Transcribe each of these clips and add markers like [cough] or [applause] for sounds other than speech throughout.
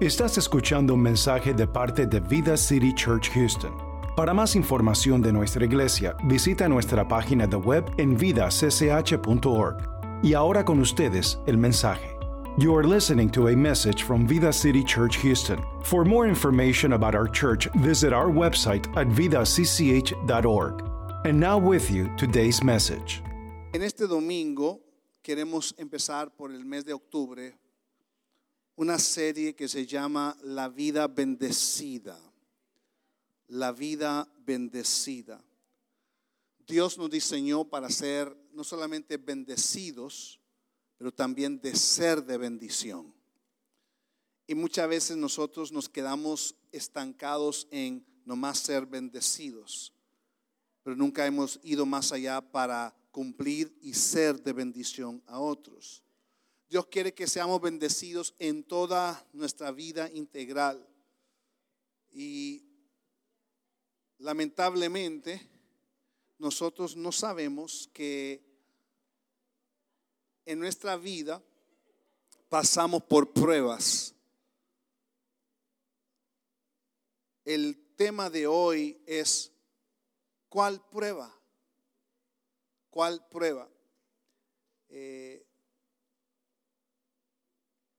Estás escuchando un mensaje de parte de Vida City Church Houston. Para más información de nuestra iglesia, visita nuestra página de web en vidacch.org. Y ahora con ustedes el mensaje. You are listening to a message from Vida City Church Houston. For more information about our church, visit our website at vidacch.org. And now with you today's message. En este domingo queremos empezar por el mes de octubre una serie que se llama La vida bendecida. La vida bendecida. Dios nos diseñó para ser no solamente bendecidos, pero también de ser de bendición. Y muchas veces nosotros nos quedamos estancados en nomás ser bendecidos, pero nunca hemos ido más allá para cumplir y ser de bendición a otros. Dios quiere que seamos bendecidos en toda nuestra vida integral. Y lamentablemente nosotros no sabemos que en nuestra vida pasamos por pruebas. El tema de hoy es ¿cuál prueba? ¿Cuál prueba? Eh,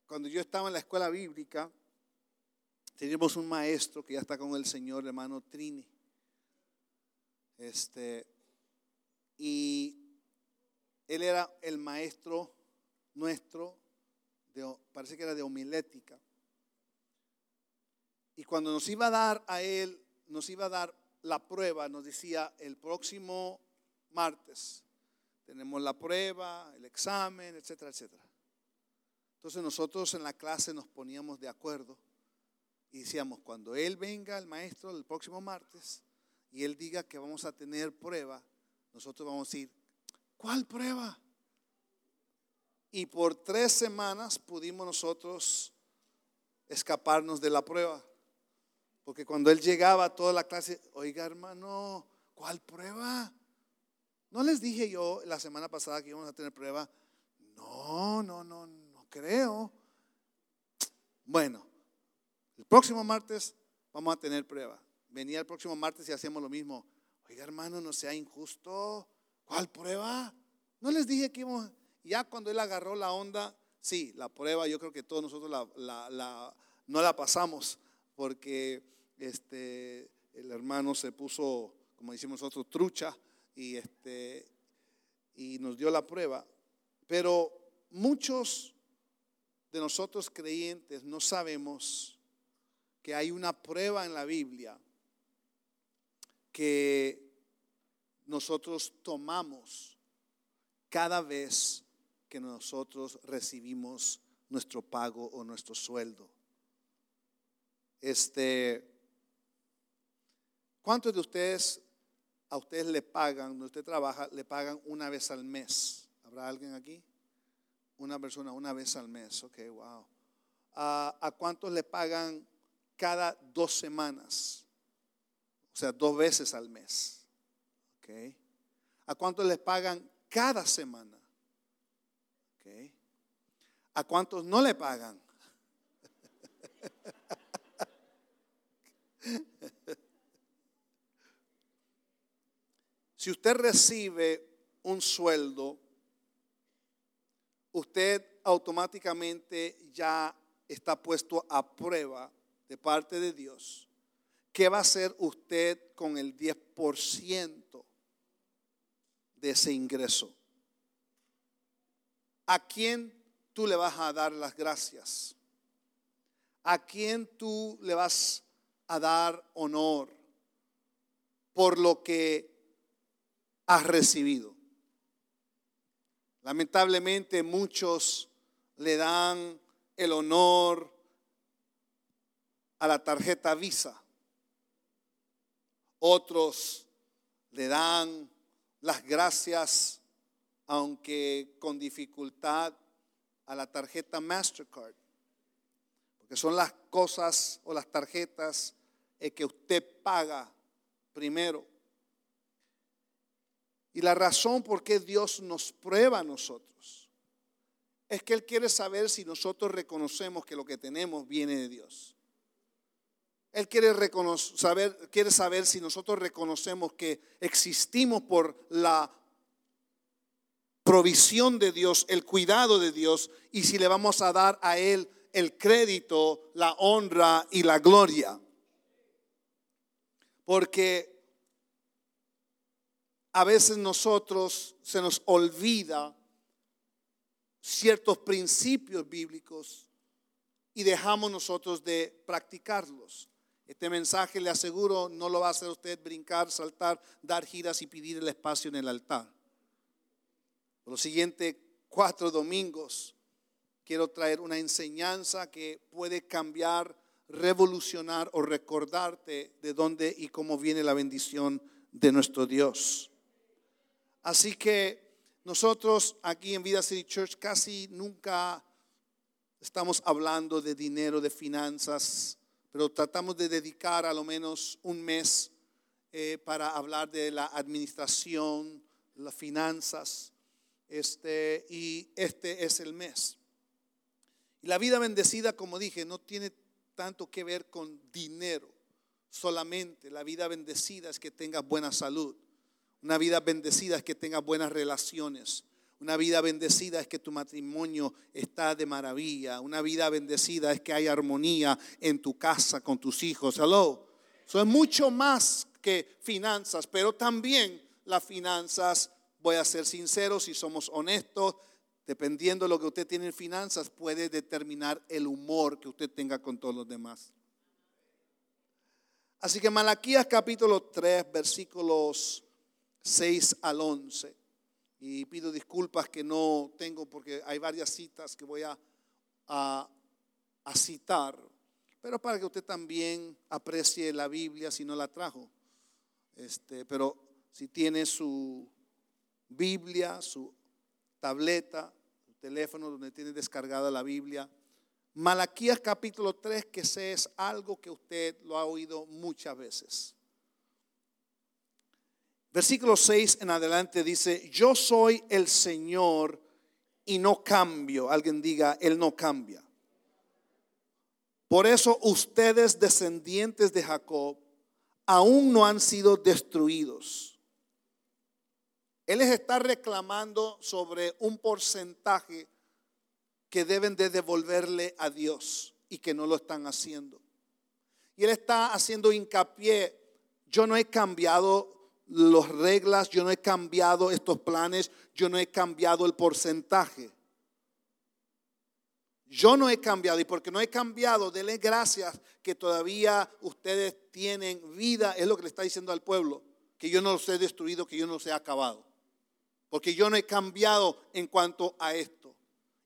cuando yo estaba en la escuela bíblica, teníamos un maestro que ya está con el Señor, hermano Trini. Este, y él era el maestro nuestro, de, parece que era de homilética. Y cuando nos iba a dar a él, nos iba a dar la prueba, nos decía el próximo martes, tenemos la prueba, el examen, etcétera, etcétera. Entonces nosotros en la clase nos poníamos de acuerdo y decíamos, cuando él venga, el maestro, el próximo martes, y él diga que vamos a tener prueba, nosotros vamos a decir, ¿cuál prueba? Y por tres semanas pudimos nosotros escaparnos de la prueba. Porque cuando él llegaba a toda la clase, oiga hermano, ¿cuál prueba? ¿No les dije yo la semana pasada que íbamos a tener prueba? No, no, no, no creo. Bueno, el próximo martes vamos a tener prueba. Venía el próximo martes y hacemos lo mismo. Oiga hermano, no sea injusto. ¿Cuál prueba? No les dije que íbamos. Ya cuando él agarró la onda, sí, la prueba yo creo que todos nosotros la, no la pasamos porque este, el hermano se puso, como decimos nosotros, trucha y, este, y nos dio la prueba. Pero muchos de nosotros creyentes no sabemos que hay una prueba en la Biblia que nosotros tomamos cada vez que nosotros recibimos nuestro pago o nuestro sueldo. Este, ¿cuántos de ustedes a ustedes le pagan, donde usted trabaja, le pagan una vez al mes? ¿Habrá alguien aquí? Una persona una vez al mes, ok, wow. ¿A, cuántos le pagan cada dos semanas? O sea, dos veces al mes. ok. ¿A cuántos les pagan cada semana? ok. ¿A cuántos no le pagan? [laughs] Si usted recibe un sueldo, usted automáticamente ya está puesto a prueba de parte de Dios. ¿Qué va a hacer usted con el 10% de ese ingreso? ¿A quién tú le vas a dar las gracias? ¿A quién tú le vas a dar honor por lo que has recibido? Lamentablemente muchos le dan el honor a la tarjeta Visa. Otros le dan las gracias, aunque con dificultad, a la tarjeta Mastercard. Porque son las cosas o las tarjetas que usted paga primero. Y la razón por qué Dios nos prueba a nosotros es que Él quiere saber si nosotros reconocemos que lo que tenemos viene de Dios. Él quiere, saber, quiere saber si nosotros reconocemos que existimos por la provisión de Dios, el cuidado de Dios, y si le vamos a dar a Él el crédito, la honra y la gloria. Porque a veces nosotros se nos olvida ciertos principios bíblicos y dejamos nosotros de practicarlos. Este mensaje, le aseguro, no lo va a hacer usted brincar, saltar, dar giras y pedir el espacio en el altar. Por los siguientes cuatro domingos quiero traer una enseñanza que puede cambiar, revolucionar o recordarte de dónde y cómo viene la bendición de nuestro Dios. Así que nosotros aquí en Vida City Church casi nunca estamos hablando de dinero, de finanzas, pero tratamos de dedicar a lo menos un mes eh, para hablar de la administración, las finanzas, este, y este es el mes. La vida bendecida, como dije, no tiene tanto que ver con dinero solamente. La vida bendecida es que tengas buena salud. Una vida bendecida es que tengas buenas relaciones. Una vida bendecida es que tu matrimonio está de maravilla. Una vida bendecida es que hay armonía en tu casa con tus hijos. Hello. Eso es mucho más que finanzas, pero también las finanzas, voy a ser sincero, si somos honestos, dependiendo de lo que usted tiene en finanzas, puede determinar el humor que usted tenga con todos los demás. Así que Malaquías capítulo 3, versículos 6 al 11 y pido disculpas que no tengo porque hay varias citas que voy a, citar, pero para que usted también aprecie la Biblia si no la trajo. Este, pero si tiene su Biblia, su tableta, su teléfono donde tiene descargada la Biblia, Malaquías capítulo 3, que sé es algo que usted lo ha oído muchas veces. Versículo 6 en adelante dice, yo soy el Señor y no cambio. Alguien diga, Él no cambia. Por eso ustedes, descendientes de Jacob, aún no han sido destruidos. Él les está reclamando sobre un porcentaje que deben de devolverle a Dios y que no lo están haciendo. Y Él está haciendo hincapié, yo no he cambiado las reglas, yo no he cambiado estos planes, yo no he cambiado el porcentaje. Yo no he cambiado y porque no he cambiado, denle gracias que todavía ustedes tienen vida, es lo que le está diciendo al pueblo, que yo no los he destruido, que yo no los he acabado. Porque yo no he cambiado en cuanto a esto.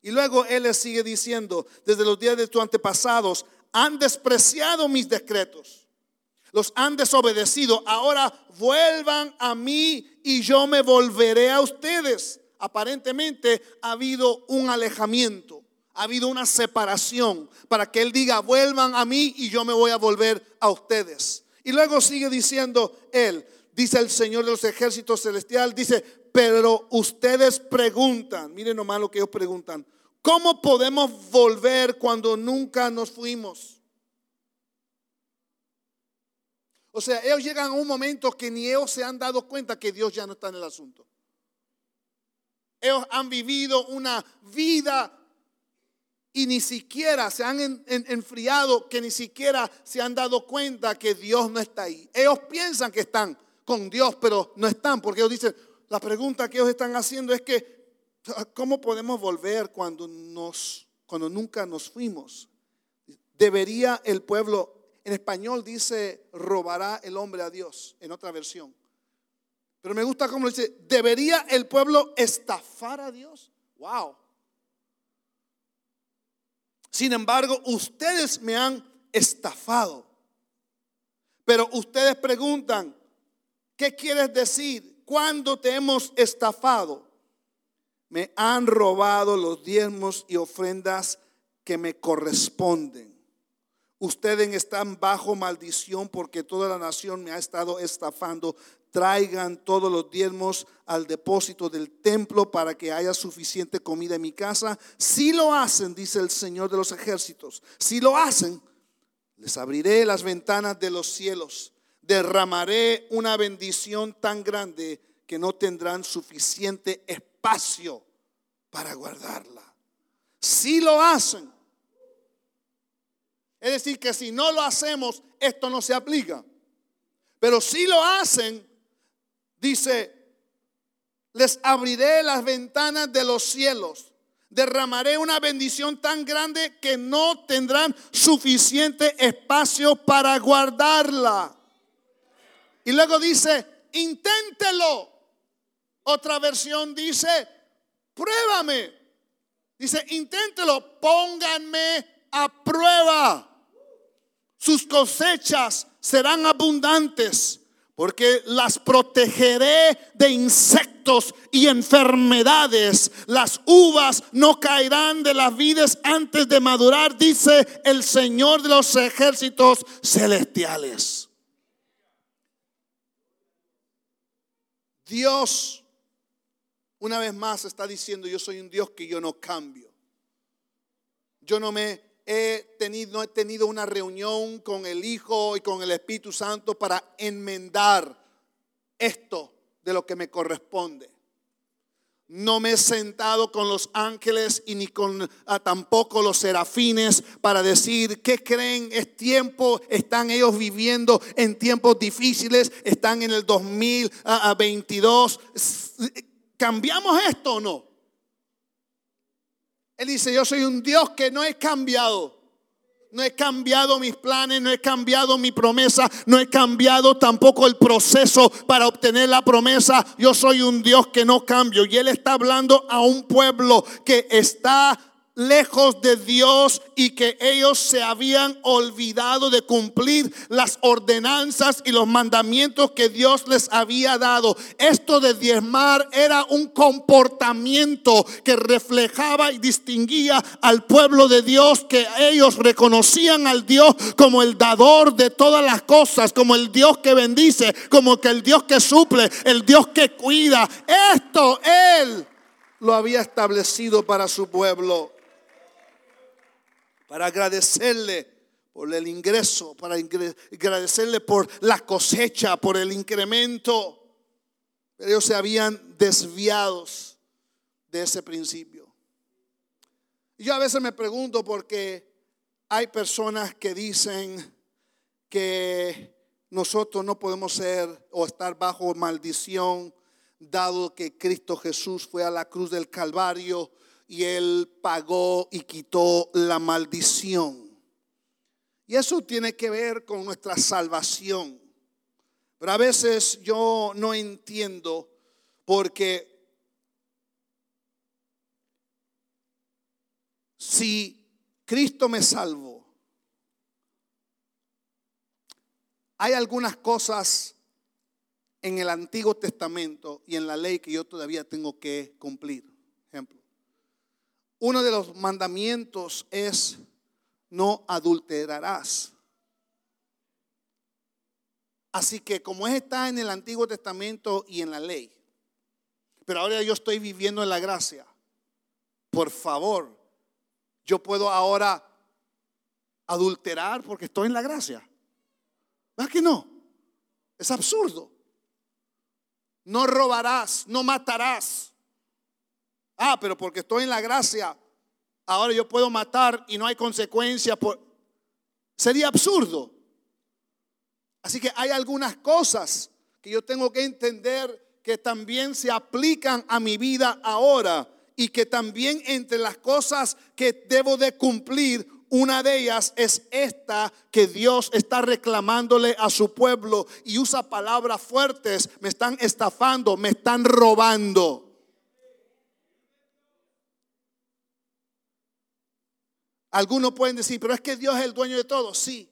Y luego él les sigue diciendo, desde los días de tus antepasados, han despreciado mis decretos los han desobedecido. Ahora vuelvan a mí y yo me volveré a ustedes. Aparentemente ha habido un alejamiento, ha habido una separación para que Él diga, vuelvan a mí y yo me voy a volver a ustedes. Y luego sigue diciendo Él, dice el Señor de los ejércitos celestial, dice, pero ustedes preguntan, miren nomás lo que ellos preguntan, ¿cómo podemos volver cuando nunca nos fuimos? O sea, ellos llegan a un momento que ni ellos se han dado cuenta que Dios ya no está en el asunto. Ellos han vivido una vida y ni siquiera se han enfriado, que ni siquiera se han dado cuenta que Dios no está ahí. Ellos piensan que están con Dios, pero no están, porque ellos dicen, la pregunta que ellos están haciendo es que, ¿cómo podemos volver cuando, cuando nunca nos fuimos? ¿Debería el pueblo en español dice, robará el hombre a Dios, en otra versión. Pero me gusta cómo dice, ¿debería el pueblo estafar a Dios? Wow. Sin embargo, ustedes me han estafado. Pero ustedes preguntan, ¿qué quieres decir? ¿Cuándo te hemos estafado? Me han robado los diezmos y ofrendas que me corresponden. Ustedes están bajo maldición porque toda la nación me ha estado estafando traigan todos los diezmos al depósito del templo para que haya suficiente comida en mi casa. Si lo hacen, dice el Señor de los ejércitos, si lo hacen, les abriré las ventanas de los cielos, derramaré una bendición tan grande que no tendrán suficiente espacio para guardarla. Si lo hacen, es decir, que si no lo hacemos, esto no se aplica. Pero si lo hacen, dice, les abriré las ventanas de los cielos, derramaré una bendición tan grande que no tendrán suficiente espacio para guardarla. Y luego dice, inténtelo. Otra versión dice, pruébame. Dice, inténtelo, pónganme a prueba sus cosechas serán abundantes, porque las protegeré de insectos y enfermedades. Las uvas no caerán de las vides antes de madurar, dice el Señor de los ejércitos celestiales. Dios, una vez más, está diciendo, yo soy un Dios que yo no cambio. Yo no me he tenido, no he tenido una reunión con el Hijo y con el Espíritu Santo para enmendar esto de lo que me corresponde. No me he sentado con los ángeles y ni con ah, tampoco los serafines para decir qué creen es tiempo, están ellos viviendo en tiempos difíciles, están en el 2022. ¿Cambiamos esto o no? Él dice, yo soy un Dios que no he cambiado. No he cambiado mis planes, no he cambiado mi promesa, no he cambiado tampoco el proceso para obtener la promesa. Yo soy un Dios que no cambio. Y Él está hablando a un pueblo que está lejos de Dios y que ellos se habían olvidado de cumplir las ordenanzas y los mandamientos que Dios les había dado. Esto de diezmar era un comportamiento que reflejaba y distinguía al pueblo de Dios, que ellos reconocían al Dios como el dador de todas las cosas, como el Dios que bendice, como que el Dios que suple, el Dios que cuida. Esto Él lo había establecido para su pueblo para agradecerle por el ingreso, para agradecerle por la cosecha, por el incremento. Pero ellos se habían desviados de ese principio. Yo a veces me pregunto porque hay personas que dicen que nosotros no podemos ser o estar bajo maldición, dado que Cristo Jesús fue a la cruz del Calvario y Él pagó y quitó la maldición. Y eso tiene que ver con nuestra salvación. Pero a veces yo no entiendo porque si Cristo me salvó, hay algunas cosas en el Antiguo Testamento y en la ley que yo todavía tengo que cumplir. Uno de los mandamientos es no adulterarás. Así que como está en el Antiguo Testamento y en la ley, pero ahora yo estoy viviendo en la gracia, por favor, yo puedo ahora adulterar porque estoy en la gracia. ¿Verdad que no? Es absurdo. No robarás, no matarás. Ah, pero porque estoy en la gracia, ahora yo puedo matar y no hay consecuencia. Por... Sería absurdo. Así que hay algunas cosas que yo tengo que entender que también se aplican a mi vida ahora y que también entre las cosas que debo de cumplir, una de ellas es esta que Dios está reclamándole a su pueblo y usa palabras fuertes, me están estafando, me están robando. Algunos pueden decir, pero es que Dios es el dueño de todo. Sí.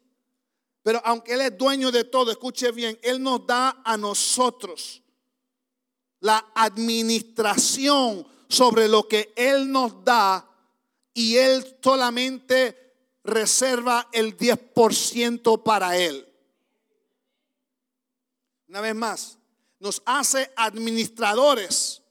Pero aunque Él es dueño de todo, escuche bien, Él nos da a nosotros la administración sobre lo que Él nos da y Él solamente reserva el 10% para Él. Una vez más, nos hace administradores.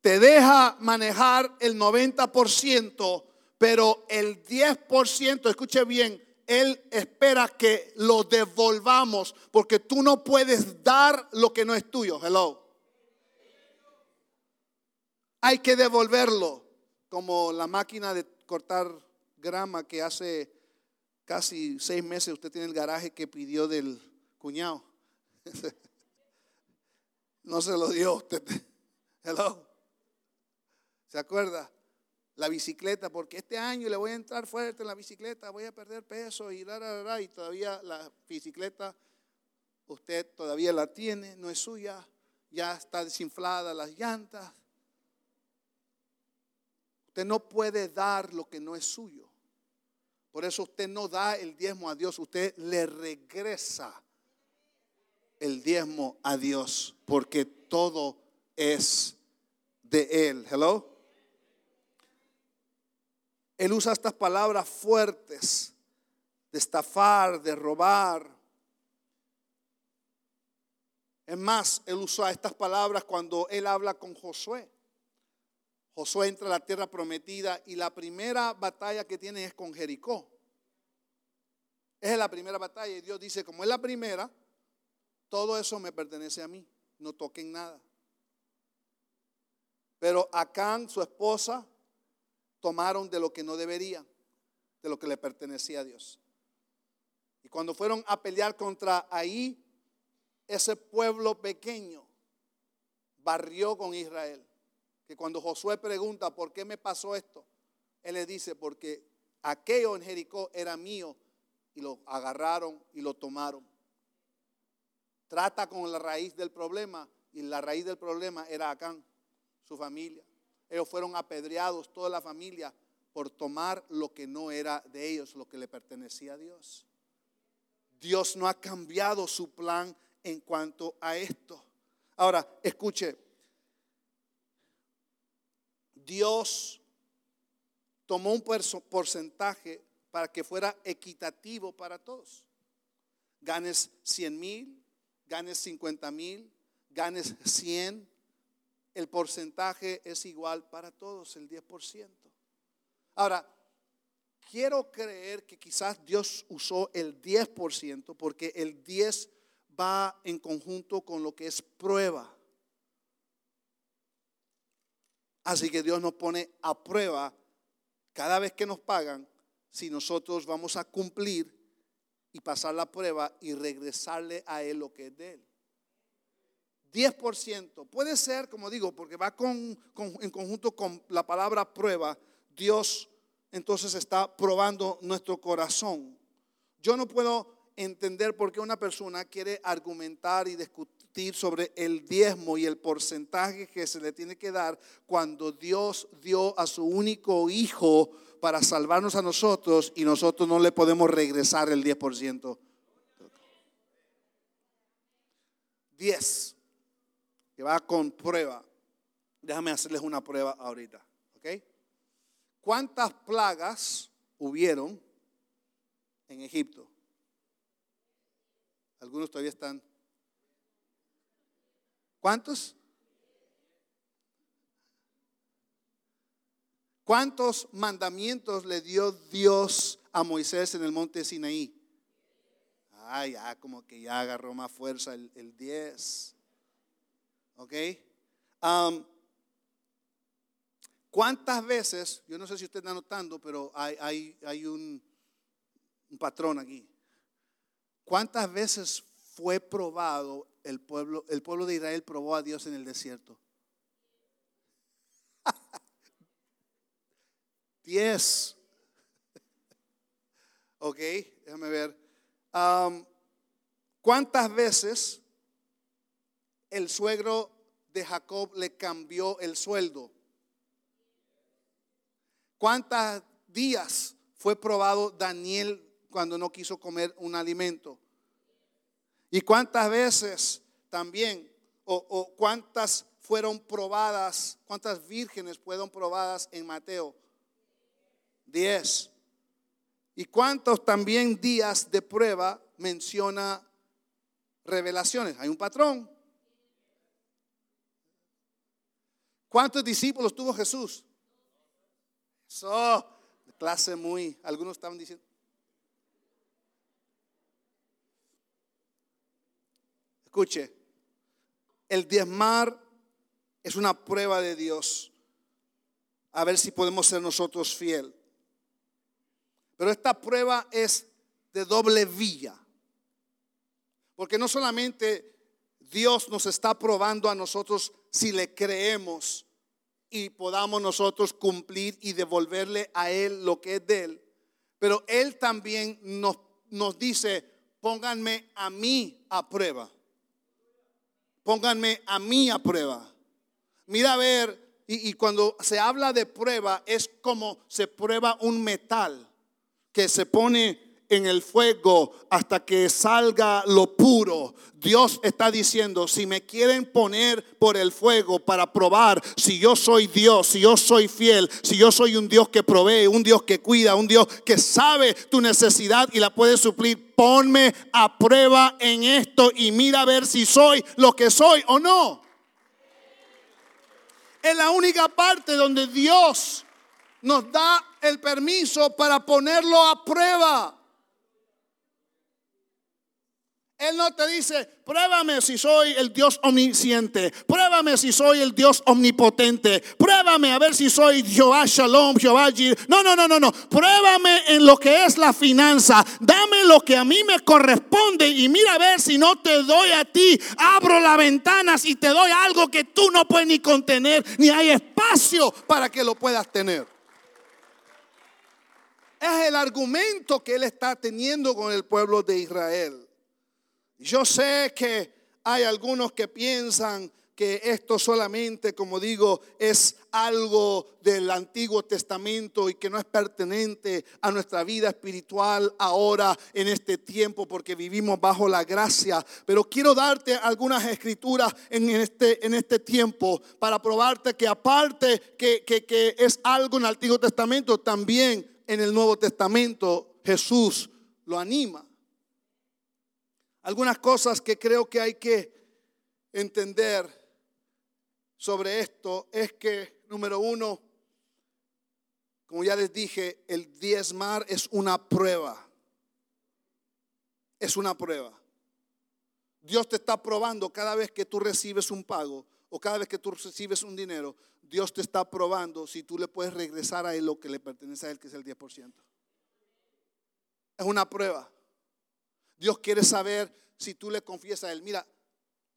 Te deja manejar el 90%, pero el 10%, escuche bien, Él espera que lo devolvamos, porque tú no puedes dar lo que no es tuyo. Hello. Hay que devolverlo, como la máquina de cortar grama que hace casi seis meses usted tiene el garaje que pidió del cuñado. [laughs] no se lo dio usted. [laughs] Hello. ¿Se acuerda? La bicicleta, porque este año le voy a entrar fuerte en la bicicleta, voy a perder peso y la, y todavía la bicicleta usted todavía la tiene, no es suya, ya está desinflada las llantas. Usted no puede dar lo que no es suyo. Por eso usted no da el diezmo a Dios, usted le regresa el diezmo a Dios, porque todo es de Él. Hello. Él usa estas palabras fuertes de estafar, de robar. Es más, él usa estas palabras cuando él habla con Josué. Josué entra a la tierra prometida y la primera batalla que tiene es con Jericó. Es la primera batalla y Dios dice, como es la primera, todo eso me pertenece a mí, no toquen nada. Pero Acán, su esposa, tomaron de lo que no deberían, de lo que le pertenecía a Dios. Y cuando fueron a pelear contra ahí, ese pueblo pequeño barrió con Israel que cuando Josué pregunta, ¿por qué me pasó esto? Él le dice, porque aquello en Jericó era mío y lo agarraron y lo tomaron. Trata con la raíz del problema y la raíz del problema era Acán, su familia. Ellos fueron apedreados, toda la familia, por tomar lo que no era de ellos, lo que le pertenecía a Dios. Dios no ha cambiado su plan en cuanto a esto. Ahora, escuche, Dios tomó un porcentaje para que fuera equitativo para todos. Ganes 100 mil, ganes 50 mil, ganes 100, el porcentaje es igual para todos, el 10%. Ahora, quiero creer que quizás Dios usó el 10% porque el 10 va en conjunto con lo que es prueba. Así que Dios nos pone a prueba cada vez que nos pagan si nosotros vamos a cumplir y pasar la prueba y regresarle a Él lo que es de Él. 10%. Puede ser, como digo, porque va con, en conjunto con la palabra prueba, Dios entonces está probando nuestro corazón. Yo no puedo entender por qué una persona quiere argumentar y discutir sobre el diezmo y el porcentaje que se le tiene que dar cuando Dios dio a su único hijo para salvarnos a nosotros y nosotros no le podemos regresar el 10%. 10, que va con prueba. Déjame hacerles una prueba ahorita, ¿ok? ¿Cuántas plagas hubieron en Egipto? Algunos todavía están ¿Cuántos? ¿Cuántos mandamientos le dio Dios a Moisés en el monte Sinaí? Ah, ya, como que ya agarró más fuerza el 10. ¿Ok? ¿Cuántas veces, yo no sé si usted está notando, pero hay, hay, un, un patrón aquí. ¿Cuántas veces fue probado el pueblo, el pueblo de Israel probó a Dios en el desierto? [laughs] Diez. [laughs] ok, déjame ver. ¿Cuántas veces el suegro de Jacob le cambió el sueldo? ¿Cuántos días fue probado Daniel cuando no quiso comer un alimento? ¿Y cuántas veces también, o, cuántas fueron probadas, cuántas vírgenes fueron probadas en Mateo? Diez. ¿Y cuántos también días de prueba menciona revelaciones? Hay un patrón. ¿Cuántos discípulos tuvo Jesús? Eso, clase muy, algunos estaban diciendo. Escuche, el diezmar es una prueba de Dios. A ver si podemos ser nosotros fiel. Pero esta prueba es de doble vía. Porque no solamente Dios nos está probando a nosotros si le creemos y podamos nosotros cumplir y devolverle a Él lo que es de Él, pero Él también nos, nos dice, pónganme a mí a prueba. Pónganme a mí a prueba. Mira a ver, y, y cuando se habla de prueba es como se prueba un metal que se pone en el fuego hasta que salga lo puro. Dios está diciendo, si me quieren poner por el fuego para probar si yo soy Dios, si yo soy fiel, si yo soy un Dios que provee, un Dios que cuida, un Dios que sabe tu necesidad y la puede suplir, ponme a prueba en esto y mira a ver si soy lo que soy o no. Es la única parte donde Dios nos da el permiso para ponerlo a prueba. Él no te dice, pruébame si soy el Dios omnisciente, pruébame si soy el Dios omnipotente, pruébame a ver si soy Jehová Shalom, Jehová Jir. No, no, no, no, no. Pruébame en lo que es la finanza. Dame lo que a mí me corresponde y mira a ver si no te doy a ti. Abro las ventanas y te doy algo que tú no puedes ni contener, ni hay espacio para que lo puedas tener. Es el argumento que él está teniendo con el pueblo de Israel. Yo sé que hay algunos que piensan que esto solamente, como digo, es algo del Antiguo Testamento y que no es pertenente a nuestra vida espiritual ahora en este tiempo porque vivimos bajo la gracia. Pero quiero darte algunas escrituras en este, en este tiempo para probarte que aparte que, que, que es algo en el Antiguo Testamento, también en el Nuevo Testamento Jesús lo anima. Algunas cosas que creo que hay que entender sobre esto es que, número uno, como ya les dije, el diezmar es una prueba. Es una prueba. Dios te está probando cada vez que tú recibes un pago o cada vez que tú recibes un dinero. Dios te está probando si tú le puedes regresar a Él lo que le pertenece a Él, que es el 10%. Es una prueba. Dios quiere saber si tú le confiesas a Él. Mira,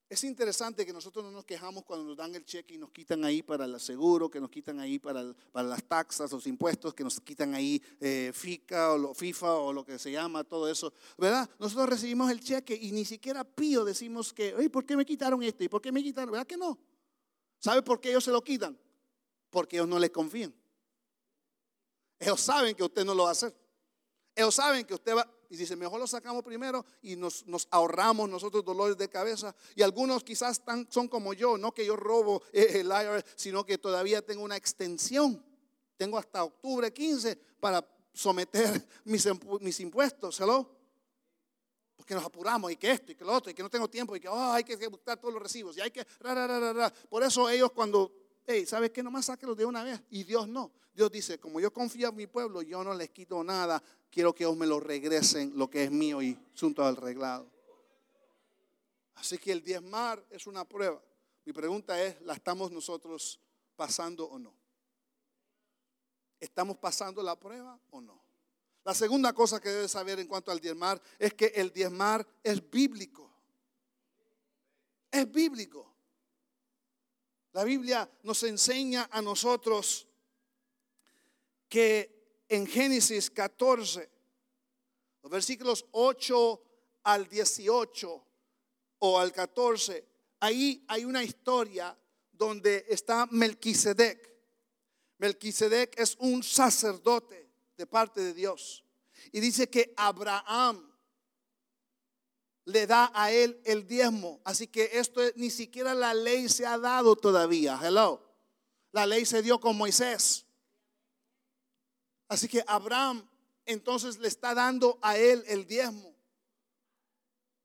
es interesante que nosotros no nos quejamos cuando nos dan el cheque y nos quitan ahí para el seguro, que nos quitan ahí para, las taxas, los impuestos, que nos quitan ahí eh, FICA o lo, FIFA o lo que se llama, todo eso. ¿Verdad? Nosotros recibimos el cheque y ni siquiera pío decimos que, oye, ¿por qué me quitaron esto? ¿Y por qué me quitaron? ¿Verdad que no? ¿Sabe por qué ellos se lo quitan? Porque ellos no les confían. Ellos saben que usted no lo va a hacer. Ellos saben que usted va, y dice, mejor lo sacamos primero y nos, ahorramos nosotros dolores de cabeza. Y algunos quizás son como yo, no que yo robo el IRS, sino que todavía tengo una extensión. Tengo hasta octubre 15 para someter [laughs] mis, mis impuestos. Porque nos apuramos y que esto y que lo otro y que no tengo tiempo y que oh, hay que buscar todos los recibos y hay que... Por eso ellos cuando hey, ¿sabes qué? Nomás sáquelos de una vez. Y Dios no. Dios dice, como yo confío en mi pueblo, yo no les quito nada. Quiero que ellos me lo regresen, lo que es mío y asunto arreglado. Así que el diezmar es una prueba. Mi pregunta es, ¿la estamos nosotros pasando o no? ¿Estamos pasando la prueba o no? La segunda cosa que debes saber en cuanto al diezmar es que el diezmar es bíblico. Es bíblico. La Biblia nos enseña a nosotros que en Génesis 14, los versículos 8 al 18 o al 14, ahí hay una historia donde está Melquisedec. Melquisedec es un sacerdote de parte de Dios. Y dice que Abraham le da a él el diezmo. Así que esto ni siquiera la ley se ha dado todavía. Hello. La ley se dio con Moisés. Así que Abraham entonces le está dando a él el diezmo.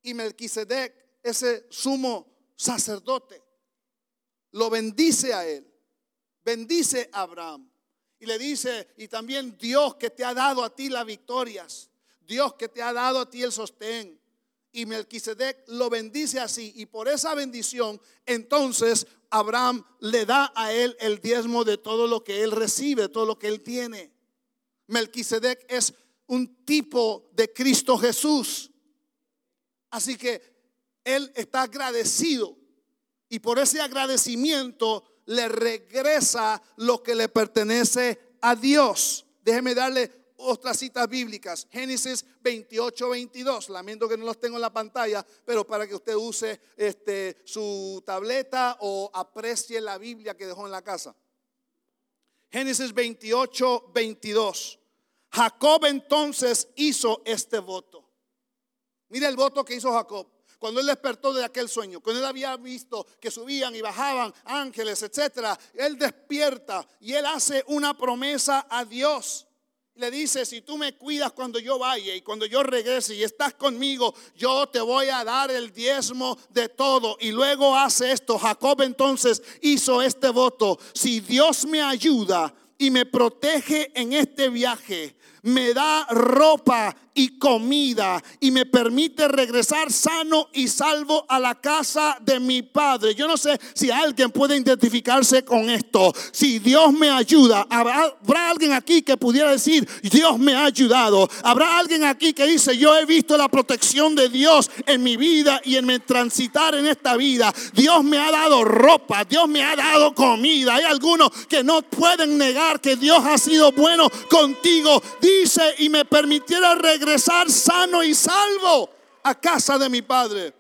Y Melquisedec, ese sumo sacerdote, lo bendice a él. bendice a Abraham. Y le dice, y también Dios que te ha dado a ti las victorias, Dios que te ha dado a ti el sostén. Y Melquisedec lo bendice así. Y por esa bendición, entonces Abraham le da a él el diezmo de todo lo que él recibe, todo lo que él tiene. Melquisedec es un tipo de Cristo Jesús. Así que él está agradecido y por ese agradecimiento le regresa lo que le pertenece a Dios. Déjeme darle otras citas bíblicas. Génesis 28, 22. Lamento que no los tengo en la pantalla, pero para que usted use este, su tableta o aprecie la Biblia que dejó en la casa. Génesis 28, 22. Jacob entonces hizo este voto. Mira el voto que hizo Jacob. Cuando él despertó de aquel sueño, cuando él había visto que subían y bajaban ángeles, etcétera, él despierta y él hace una promesa a Dios. Le dice, si tú me cuidas cuando yo vaya y cuando yo regrese y estás conmigo, yo te voy a dar el diezmo de todo. Y luego hace esto. Jacob entonces hizo este voto. Si Dios me ayuda y me protege en este viaje, me da ropa y comida y me permite regresar sano y salvo a la casa de mi padre. Yo no sé si alguien puede identificarse con esto. Si Dios me ayuda, habrá, alguien aquí que pudiera decir, Dios me ha ayudado. Habrá alguien aquí que dice, yo he visto la protección de Dios en mi vida y en mi transitar en esta vida. Dios me ha dado ropa, Dios me ha dado comida. Hay algunos que no pueden negar que Dios ha sido bueno contigo. Dice, y me permitiera regresar regresar sano y salvo a casa de mi Padre.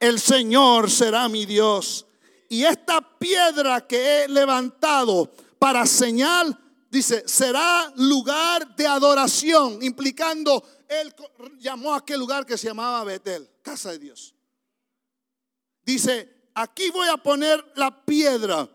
El Señor será mi Dios. Y esta piedra que he levantado para señal, dice, será lugar de adoración, implicando, él llamó a aquel lugar que se llamaba Betel, casa de Dios. Dice, aquí voy a poner la piedra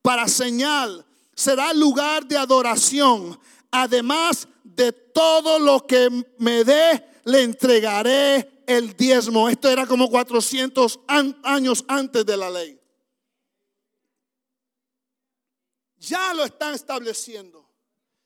para señal, será lugar de adoración. Además, de todo lo que me dé, le entregaré el diezmo. Esto era como 400 años antes de la ley. Ya lo están estableciendo.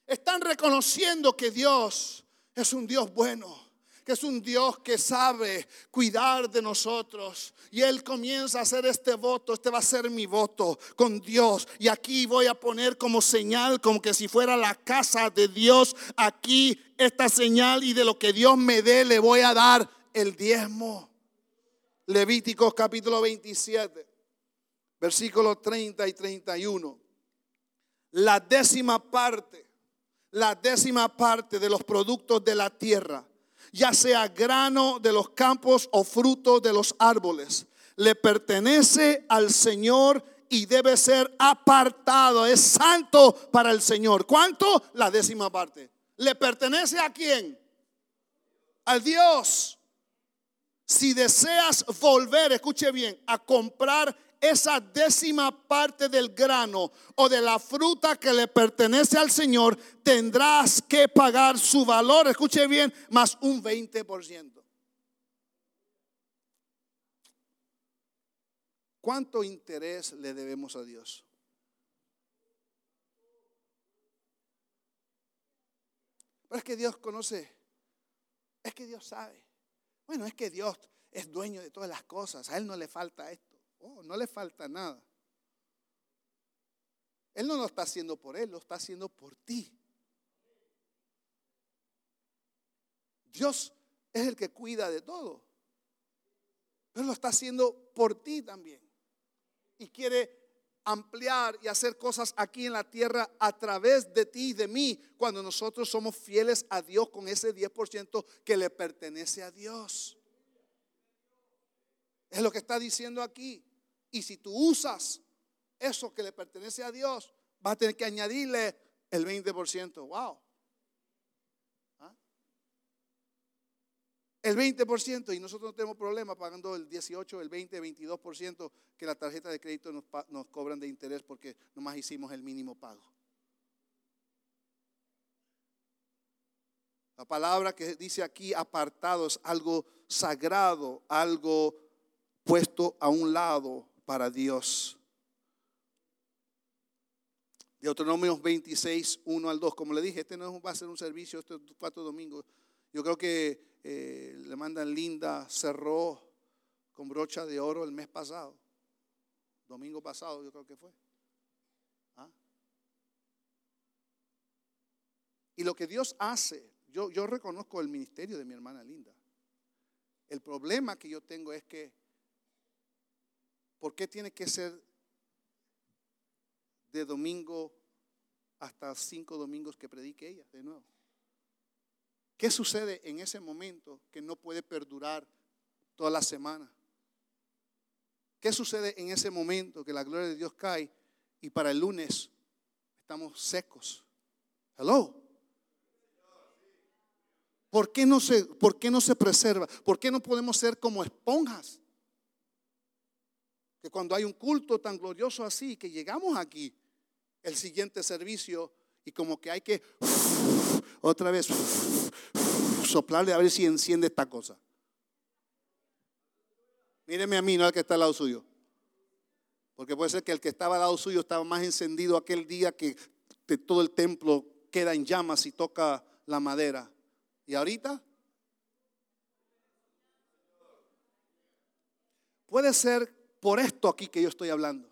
Están reconociendo que Dios es un Dios bueno que es un Dios que sabe cuidar de nosotros. Y Él comienza a hacer este voto, este va a ser mi voto con Dios. Y aquí voy a poner como señal, como que si fuera la casa de Dios, aquí esta señal y de lo que Dios me dé le voy a dar el diezmo. Levíticos capítulo 27, versículos 30 y 31. La décima parte, la décima parte de los productos de la tierra ya sea grano de los campos o fruto de los árboles. Le pertenece al Señor y debe ser apartado. Es santo para el Señor. ¿Cuánto? La décima parte. ¿Le pertenece a quién? Al Dios. Si deseas volver, escuche bien, a comprar esa décima parte del grano o de la fruta que le pertenece al Señor, tendrás que pagar su valor, escuche bien, más un 20%. ¿Cuánto interés le debemos a Dios? Pero es que Dios conoce, es que Dios sabe. Bueno, es que Dios es dueño de todas las cosas, a Él no le falta esto. Oh, no le falta nada. Él no lo está haciendo por él, lo está haciendo por ti. Dios es el que cuida de todo. Pero lo está haciendo por ti también. Y quiere ampliar y hacer cosas aquí en la tierra a través de ti y de mí cuando nosotros somos fieles a Dios con ese 10% que le pertenece a Dios. Es lo que está diciendo aquí. Y si tú usas eso que le pertenece a Dios, vas a tener que añadirle el 20%. Wow. ¿Ah? El 20% y nosotros no tenemos problema pagando el 18, el 20, el 22% que la tarjeta de crédito nos, nos cobran de interés porque nomás hicimos el mínimo pago. La palabra que dice aquí apartado es algo sagrado, algo puesto a un lado para Dios. Deuteronomios 26, 1 al 2. Como le dije, este no va a ser un servicio, estos cuatro domingos. Yo creo que eh, le mandan linda, cerró con brocha de oro el mes pasado. Domingo pasado, yo creo que fue. ¿Ah? Y lo que Dios hace, yo reconozco el ministerio de mi hermana Linda. El problema que yo tengo es que, ¿por qué tiene que ser de domingo hasta cinco domingos que predique ella de nuevo? ¿Qué sucede en ese momento que no puede perdurar toda la semana? ¿Qué sucede en ese momento que la gloria de Dios cae y para el lunes estamos secos? Hello. ¿Por qué no se, por qué no se preserva? ¿Por qué no podemos ser como esponjas? Que cuando hay un culto tan glorioso así, que llegamos aquí, el siguiente servicio, y como que hay que otra vez soplarle a ver si enciende esta cosa. Míreme a mí, no al que está al lado suyo. Porque puede ser que el que estaba al lado suyo estaba más encendido aquel día que todo el templo queda en llamas y toca la madera. ¿Y ahorita? Puede ser por esto aquí que yo estoy hablando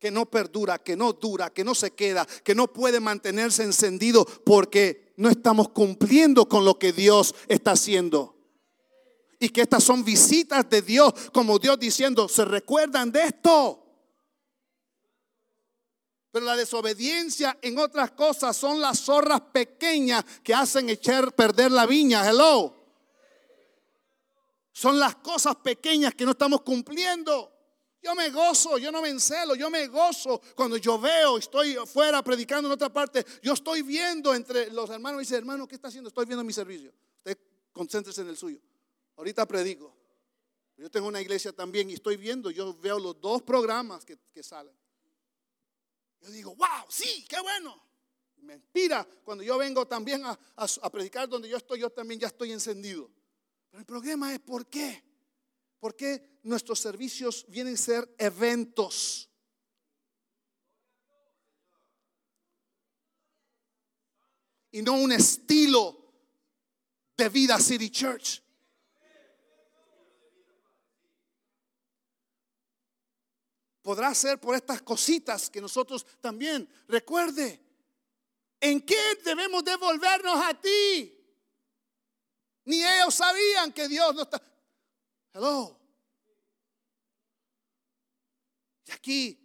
que no perdura, que no dura, que no se queda, que no puede mantenerse encendido porque no estamos cumpliendo con lo que Dios está haciendo. Y que estas son visitas de Dios, como Dios diciendo, ¿se recuerdan de esto? Pero la desobediencia en otras cosas son las zorras pequeñas que hacen echar perder la viña. Hello. Son las cosas pequeñas que no estamos cumpliendo. Yo me gozo, yo no me encelo, yo me gozo cuando yo veo, estoy fuera predicando en otra parte, yo estoy viendo entre los hermanos y dice, hermano, ¿qué está haciendo? Estoy viendo mi servicio. Usted concéntrese en el suyo. Ahorita predico. Yo tengo una iglesia también y estoy viendo, yo veo los dos programas que, salen. Yo digo, wow, sí, qué bueno. Me inspira cuando yo vengo también a, a predicar donde yo estoy, yo también ya estoy encendido. Pero el problema es por qué. ¿Por qué nuestros servicios vienen a ser eventos? Y no un estilo de vida City Church. Podrá ser por estas cositas que nosotros también, recuerde, ¿en qué debemos devolvernos a ti? Ni ellos sabían que Dios no está. Hello. Y aquí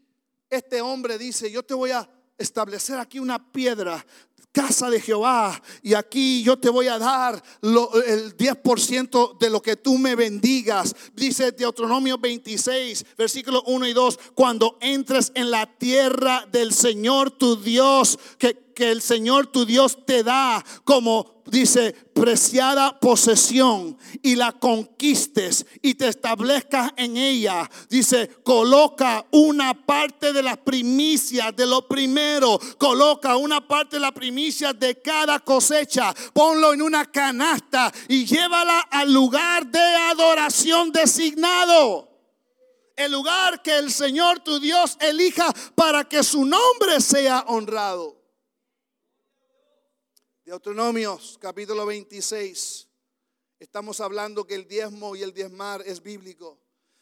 este hombre dice, yo te voy a establecer aquí una piedra casa de Jehová y aquí yo te voy a dar el 10% de lo que tú me bendigas. Dice Deuteronomio 26, versículos 1 y 2, cuando entres en la tierra del Señor tu Dios, que que el Señor tu Dios te da como, dice, preciada posesión y la conquistes y te establezcas en ella. Dice, coloca una parte de las primicias de lo primero, coloca una parte de la primicia de cada cosecha, ponlo en una canasta y llévala al lugar de adoración designado el lugar que el Señor tu Dios elija para que su nombre sea honrado. Deuteronomios capítulo 26. Estamos hablando que el diezmo y el diezmar es bíblico.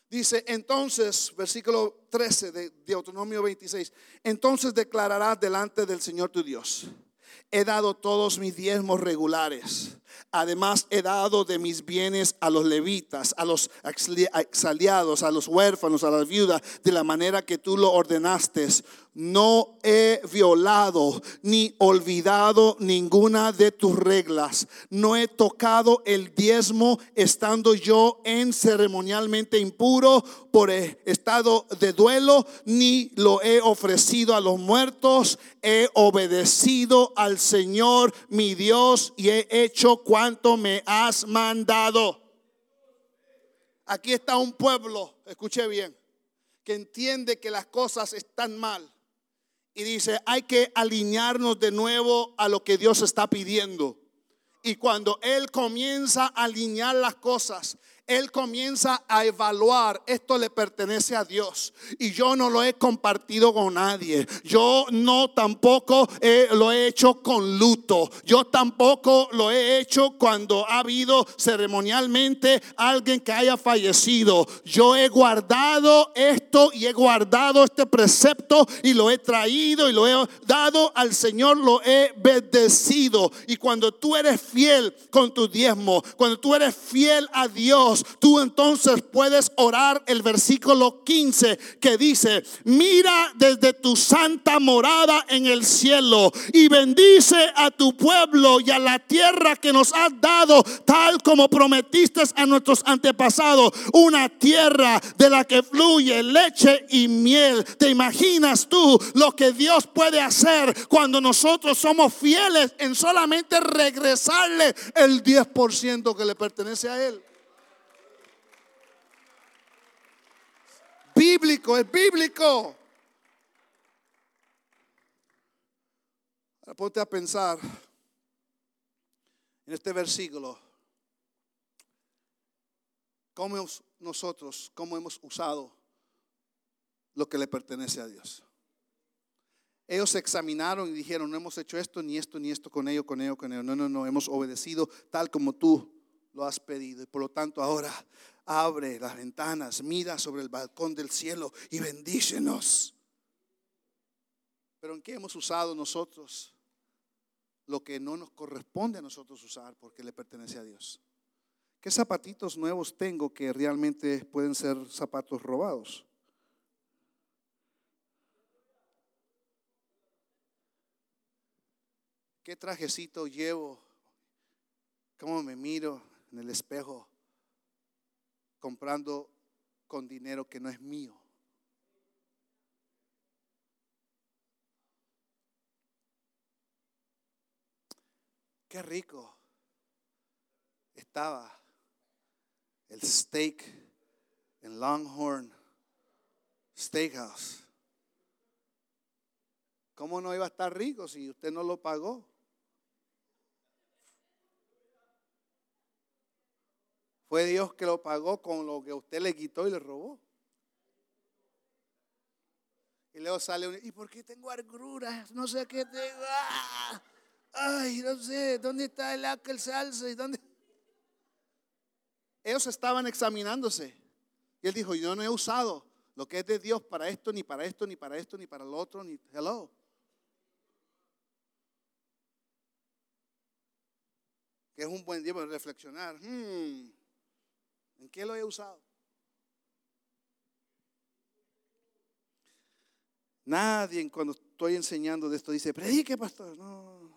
Dice entonces, versículo 13 de Deuteronomio 26, entonces declararás delante del Señor tu Dios, he dado todos mis diezmos regulares. Además he dado de mis bienes a los levitas, a los exaliados, a los huérfanos, a las viudas, de la manera que tú lo ordenaste no he violado ni olvidado ninguna de tus reglas. No he tocado el diezmo estando yo en ceremonialmente impuro por estado de duelo, ni lo he ofrecido a los muertos. He obedecido al Señor mi Dios y he hecho cuanto me has mandado. Aquí está un pueblo, escuche bien, que entiende que las cosas están mal y dice, hay que alinearnos de nuevo a lo que Dios está pidiendo. Y cuando Él comienza a alinear las cosas, él comienza a evaluar, esto le pertenece a Dios y yo no lo he compartido con nadie. Yo no tampoco lo he hecho con luto. Yo tampoco lo he hecho cuando ha habido ceremonialmente alguien que haya fallecido. Yo he guardado esto y he guardado este precepto y lo he traído y lo he dado al Señor, lo he bendecido. Y cuando tú eres fiel con tu diezmo, cuando tú eres fiel a Dios, tú entonces puedes orar el versículo 15 que dice, mira desde tu santa morada en el cielo y bendice a tu pueblo y a la tierra que nos has dado, tal como prometiste a nuestros antepasados, una tierra de la que fluye leche y miel. ¿Te imaginas tú lo que Dios puede hacer cuando nosotros somos fieles en solamente regresarle el 10% que le pertenece a Él? Bíblico, es bíblico. Ahora ponte a pensar en este versículo. ¿Cómo nosotros, cómo hemos usado lo que le pertenece a Dios? Ellos se examinaron y dijeron, no hemos hecho esto, ni esto, ni esto con ello, con ello, con ello. No, no, no, hemos obedecido tal como tú lo has pedido. Y por lo tanto ahora abre las ventanas, mira sobre el balcón del cielo y bendícenos. Pero ¿en qué hemos usado nosotros lo que no nos corresponde a nosotros usar porque le pertenece a Dios? ¿Qué zapatitos nuevos tengo que realmente pueden ser zapatos robados? ¿Qué trajecito llevo? ¿Cómo me miro en el espejo? Comprando con dinero que no es mío. Qué rico estaba el steak en Longhorn Steakhouse. ¿Cómo no iba a estar rico si usted no lo pagó? Fue Dios que lo pagó con lo que usted le quitó y le robó. Y luego sale un, ¿y por qué tengo agruras? No sé qué tengo. ¡Ah! Ay, no sé, ¿dónde está el aquel salsa? ¿Y dónde? Ellos estaban examinándose. Y él dijo, yo no he usado lo que es de Dios para esto, ni para esto, ni para esto, ni para lo otro, ni hello. Que es un buen día para reflexionar. Hmm. ¿En qué lo he usado? Nadie cuando estoy enseñando de esto dice, predique, pastor. No.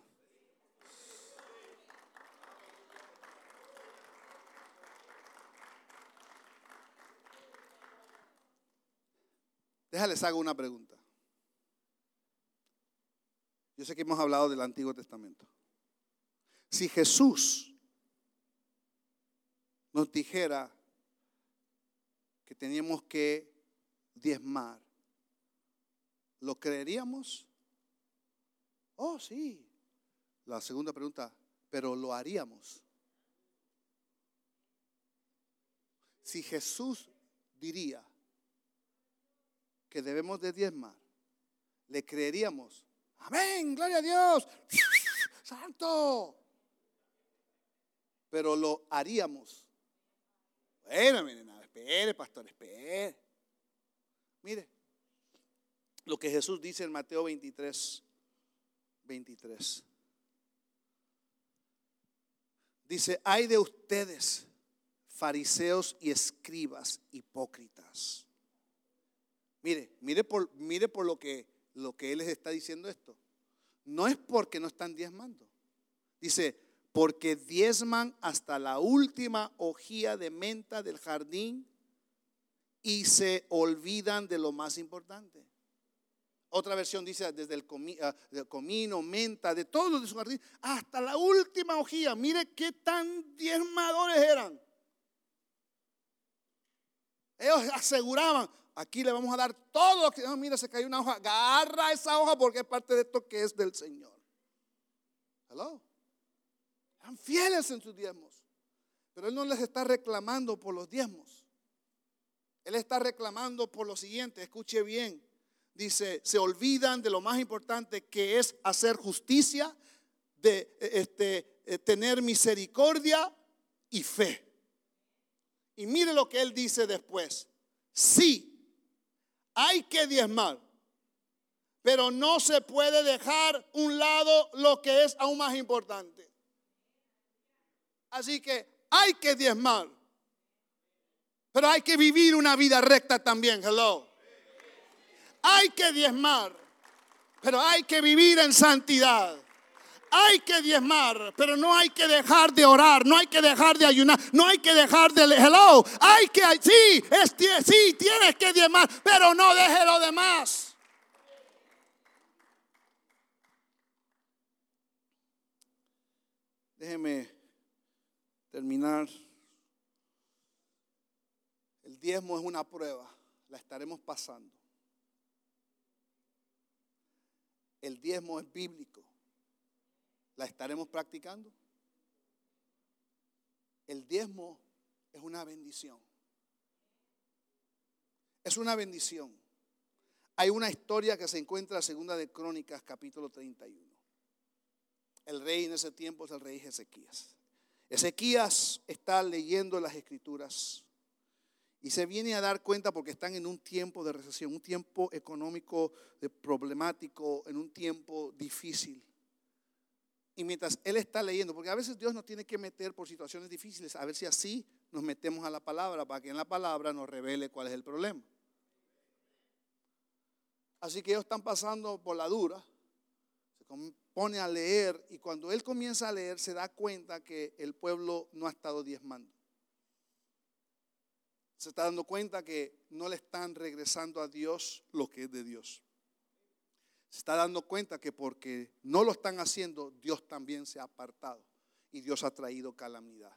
Déjales hago una pregunta. Yo sé que hemos hablado del Antiguo Testamento. Si Jesús nos dijera que teníamos que diezmar, ¿lo creeríamos? Oh, sí. La segunda pregunta, pero lo haríamos. Si Jesús diría que debemos de diezmar, le creeríamos. Amén, gloria a Dios. [laughs] Santo. Pero lo haríamos. Bueno, mire, nada, espere, pastor, espere. Mire, lo que Jesús dice en Mateo 23, 23. Dice, hay de ustedes, fariseos y escribas hipócritas. Mire, mire por, mire por lo, que, lo que Él les está diciendo esto. No es porque no están diezmando. Dice, porque diezman hasta la última hojía de menta del jardín y se olvidan de lo más importante. Otra versión dice desde el, ah, comino, menta, de todo de su jardín, hasta la última hojía. Mire qué tan diezmadores eran. Ellos aseguraban, aquí le vamos a dar todo. que mira, se cayó una hoja. Agarra esa hoja porque es parte de esto que es del Señor. Hello fieles en sus diezmos. Pero Él no les está reclamando por los diezmos. Él está reclamando por lo siguiente, escuche bien. Dice, se olvidan de lo más importante que es hacer justicia, de este, eh, tener misericordia y fe. Y mire lo que él dice después. Sí, hay que diezmar, pero no se puede dejar un lado lo que es aún más importante. Así que hay que diezmar, pero hay que vivir una vida recta también. Hello. Hay que diezmar, pero hay que vivir en santidad. Hay que diezmar, pero no hay que dejar de orar, no hay que dejar de ayunar, no hay que dejar de hello. Hay que sí, sí, tienes que diezmar, pero no deje lo demás. Déjeme terminar. El diezmo es una prueba, la estaremos pasando. El diezmo es bíblico. ¿La estaremos practicando? El diezmo es una bendición. Es una bendición. Hay una historia que se encuentra en Segunda de Crónicas, capítulo 31. El rey en ese tiempo es el rey Ezequías. Ezequías está leyendo las escrituras y se viene a dar cuenta porque están en un tiempo de recesión, un tiempo económico problemático, en un tiempo difícil. Y mientras él está leyendo, porque a veces Dios nos tiene que meter por situaciones difíciles, a ver si así nos metemos a la palabra, para que en la palabra nos revele cuál es el problema. Así que ellos están pasando por la dura, pone a leer y cuando él comienza a leer se da cuenta que el pueblo no ha estado diezmando. Se está dando cuenta que no le están regresando a Dios lo que es de Dios se está dando cuenta que porque no lo están haciendo, Dios también se ha apartado y Dios ha traído calamidad.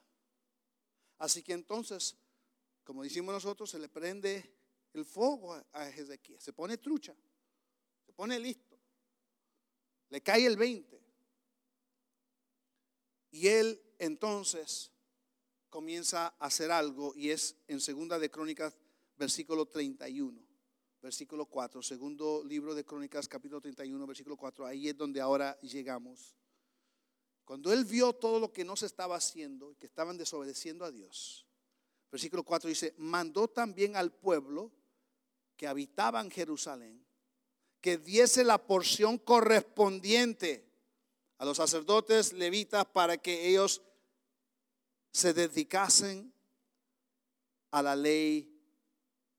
Así que entonces, como decimos nosotros, se le prende el fuego a Ezequiel, se pone trucha, se pone listo, le cae el 20. Y él entonces comienza a hacer algo y es en segunda de Crónicas versículo 31 versículo 4, segundo libro de Crónicas, capítulo 31, versículo 4, ahí es donde ahora llegamos. Cuando él vio todo lo que no se estaba haciendo y que estaban desobedeciendo a Dios, versículo 4 dice, mandó también al pueblo que habitaba en Jerusalén que diese la porción correspondiente a los sacerdotes levitas para que ellos se dedicasen a la ley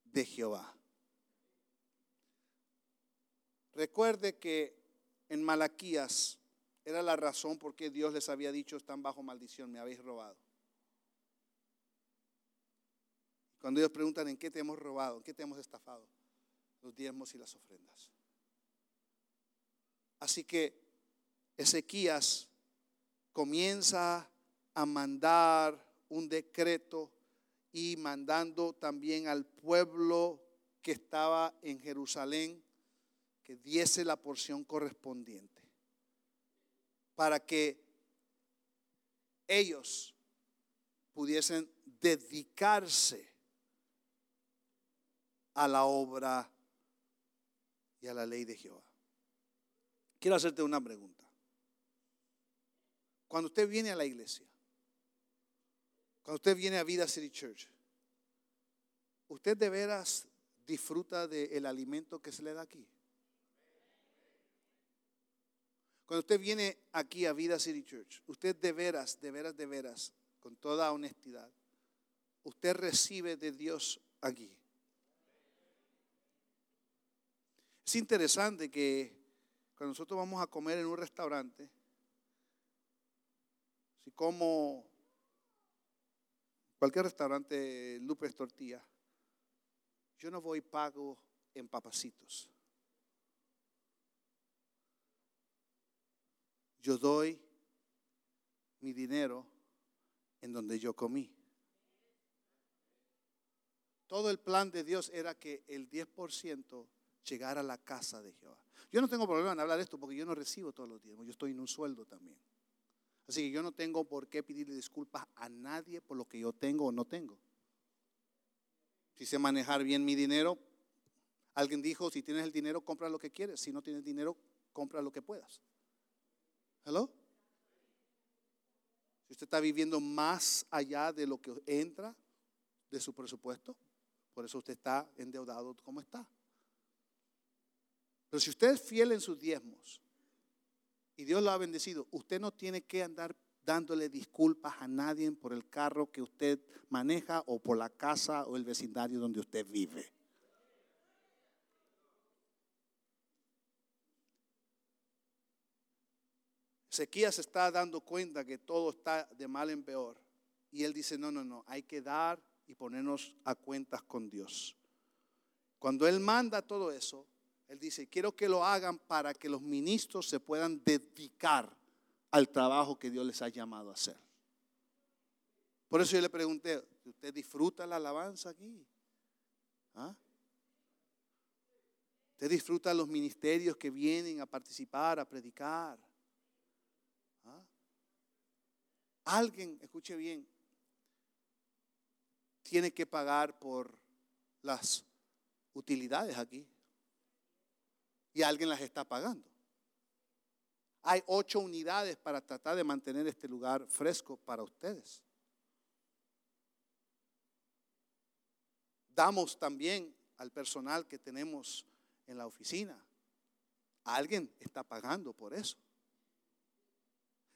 de Jehová. Recuerde que en Malaquías era la razón por qué Dios les había dicho, están bajo maldición, me habéis robado. Cuando ellos preguntan, ¿en qué te hemos robado? ¿En qué te hemos estafado? Los diezmos y las ofrendas. Así que Ezequías comienza a mandar un decreto y mandando también al pueblo que estaba en Jerusalén que diese la porción correspondiente para que ellos pudiesen dedicarse a la obra y a la ley de Jehová. Quiero hacerte una pregunta. Cuando usted viene a la iglesia, cuando usted viene a Vida City Church, ¿usted de veras disfruta del alimento que se le da aquí? Cuando usted viene aquí a Vida City Church, usted de veras, de veras, de veras, con toda honestidad, usted recibe de Dios aquí. Es interesante que cuando nosotros vamos a comer en un restaurante, si como cualquier restaurante Lupe's Tortilla, yo no voy pago en papacitos. yo doy mi dinero en donde yo comí. Todo el plan de Dios era que el 10% llegara a la casa de Jehová. Yo no tengo problema en hablar esto porque yo no recibo todos los días, yo estoy en un sueldo también. Así que yo no tengo por qué pedirle disculpas a nadie por lo que yo tengo o no tengo. Si sé manejar bien mi dinero, alguien dijo, si tienes el dinero, compra lo que quieres. Si no tienes dinero, compra lo que puedas. ¿Hello? Si usted está viviendo más allá de lo que entra de su presupuesto, por eso usted está endeudado como está. Pero si usted es fiel en sus diezmos y Dios lo ha bendecido, usted no tiene que andar dándole disculpas a nadie por el carro que usted maneja o por la casa o el vecindario donde usted vive. Ezequías está dando cuenta que todo está de mal en peor. Y él dice, no, no, no, hay que dar y ponernos a cuentas con Dios. Cuando él manda todo eso, él dice, quiero que lo hagan para que los ministros se puedan dedicar al trabajo que Dios les ha llamado a hacer. Por eso yo le pregunté, ¿usted disfruta la alabanza aquí? ¿Ah? ¿Usted disfruta los ministerios que vienen a participar, a predicar? Alguien, escuche bien, tiene que pagar por las utilidades aquí. Y alguien las está pagando. Hay ocho unidades para tratar de mantener este lugar fresco para ustedes. Damos también al personal que tenemos en la oficina. Alguien está pagando por eso.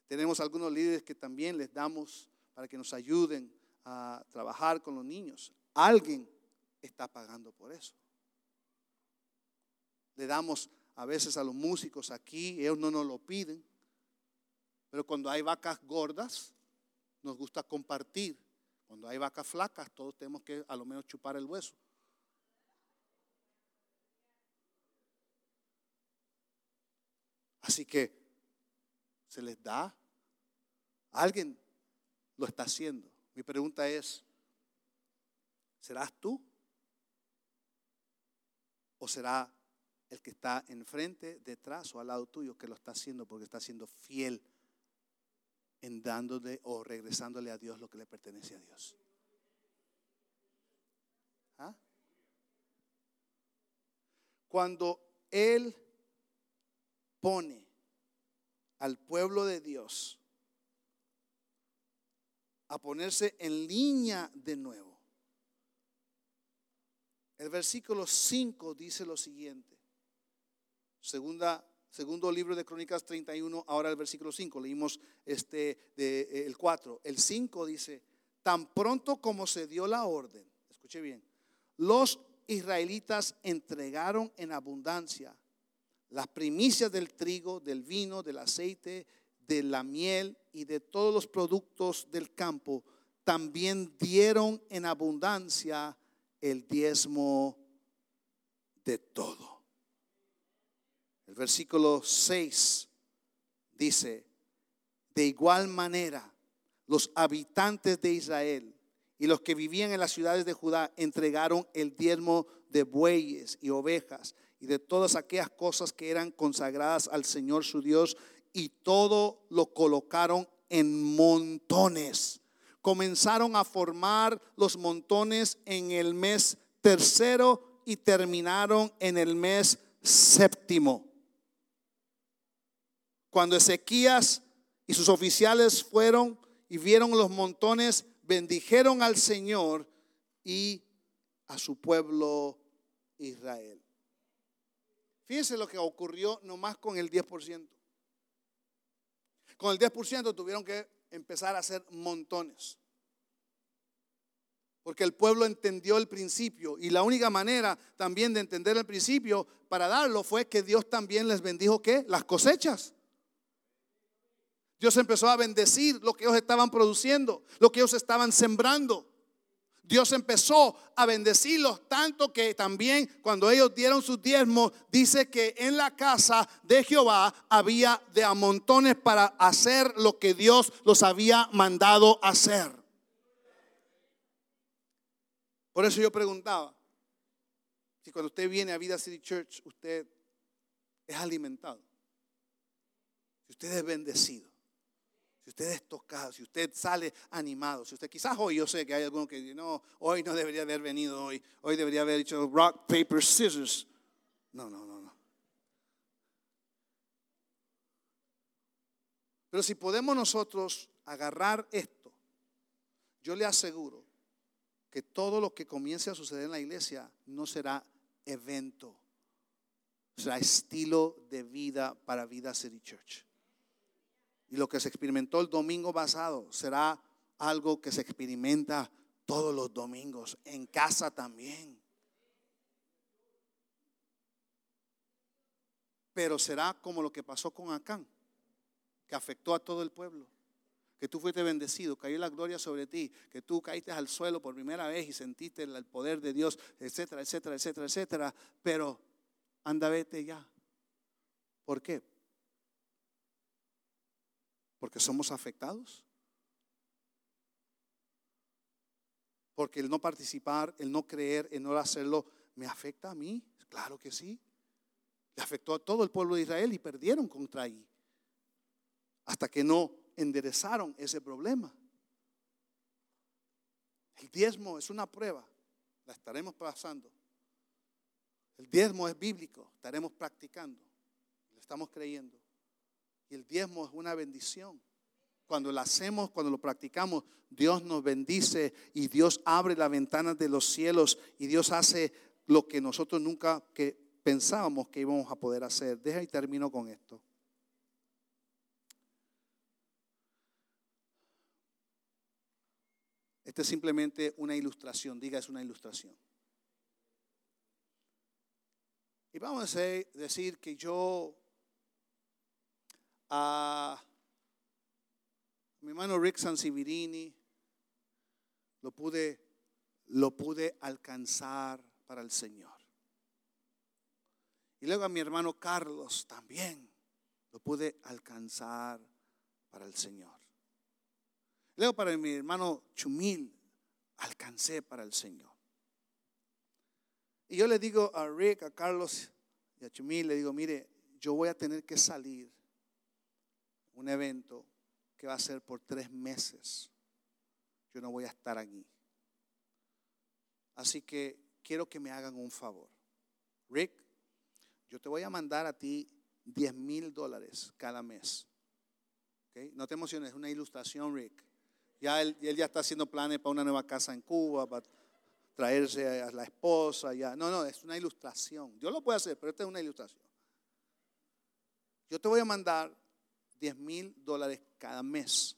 Tenemos algunos líderes que también les damos para que nos ayuden a trabajar con los niños. Alguien está pagando por eso. Le damos a veces a los músicos aquí, ellos no nos lo piden, pero cuando hay vacas gordas, nos gusta compartir. Cuando hay vacas flacas, todos tenemos que a lo menos chupar el hueso. Así que se les da. Alguien lo está haciendo. Mi pregunta es, ¿serás tú? ¿O será el que está enfrente, detrás o al lado tuyo que lo está haciendo porque está siendo fiel en dándole o regresándole a Dios lo que le pertenece a Dios? ¿Ah? Cuando Él pone al pueblo de Dios a ponerse en línea de nuevo. El versículo 5 dice lo siguiente. Segunda, segundo libro de Crónicas 31, ahora el versículo 5. Leímos este eh, el 4. El 5 dice, tan pronto como se dio la orden, escuche bien, los israelitas entregaron en abundancia las primicias del trigo, del vino, del aceite, de la miel y de todos los productos del campo, también dieron en abundancia el diezmo de todo. El versículo 6 dice, de igual manera, los habitantes de Israel y los que vivían en las ciudades de Judá entregaron el diezmo de bueyes y ovejas y de todas aquellas cosas que eran consagradas al Señor su Dios y todo lo colocaron en montones. Comenzaron a formar los montones en el mes tercero y terminaron en el mes séptimo. Cuando Ezequías y sus oficiales fueron y vieron los montones, bendijeron al Señor y a su pueblo Israel. Fíjense lo que ocurrió nomás con el 10%. Con el 10% tuvieron que empezar a hacer montones. Porque el pueblo entendió el principio y la única manera también de entender el principio para darlo fue que Dios también les bendijo ¿qué? Las cosechas. Dios empezó a bendecir lo que ellos estaban produciendo, lo que ellos estaban sembrando. Dios empezó a bendecirlos tanto que también cuando ellos dieron sus diezmos, dice que en la casa de Jehová había de amontones para hacer lo que Dios los había mandado hacer. Por eso yo preguntaba, si cuando usted viene a Vida City Church, usted es alimentado, usted es bendecido, si usted es tocado, si usted sale animado, si usted quizás hoy, yo sé que hay alguno que dice, no, hoy no debería haber venido hoy, hoy debería haber hecho rock, paper, scissors. No, no, no, no. Pero si podemos nosotros agarrar esto, yo le aseguro que todo lo que comience a suceder en la iglesia no será evento, será estilo de vida para Vida City Church. Y lo que se experimentó el domingo pasado será algo que se experimenta todos los domingos, en casa también. Pero será como lo que pasó con Acán, que afectó a todo el pueblo. Que tú fuiste bendecido, cayó la gloria sobre ti, que tú caíste al suelo por primera vez y sentiste el poder de Dios, etcétera, etcétera, etcétera, etcétera. Pero anda, vete ya. ¿Por qué? Porque somos afectados. Porque el no participar, el no creer, el no hacerlo, ¿me afecta a mí? Claro que sí. Le afectó a todo el pueblo de Israel y perdieron contra ahí. Hasta que no enderezaron ese problema. El diezmo es una prueba, la estaremos pasando. El diezmo es bíblico, estaremos practicando, lo estamos creyendo. Y el diezmo es una bendición. Cuando lo hacemos, cuando lo practicamos, Dios nos bendice y Dios abre las ventanas de los cielos y Dios hace lo que nosotros nunca que pensábamos que íbamos a poder hacer. Deja y termino con esto. Esta es simplemente una ilustración, diga es una ilustración. Y vamos a decir que yo a mi hermano Rick Sansivirini, lo pude, lo pude alcanzar para el Señor. Y luego a mi hermano Carlos también lo pude alcanzar para el Señor. Luego para mi hermano Chumil alcancé para el Señor. Y yo le digo a Rick, a Carlos y a Chumil, le digo, mire, yo voy a tener que salir un evento que va a ser por tres meses. Yo no voy a estar aquí. Así que quiero que me hagan un favor. Rick, yo te voy a mandar a ti 10 mil dólares cada mes. No te emociones, es una ilustración, Rick. Ya él, él, ya está haciendo planes para una nueva casa en Cuba, para traerse a la esposa. Ya. No, no, es una ilustración. Yo lo puedo hacer, pero esta es una ilustración. Yo te voy a mandar 10 mil dólares cada mes.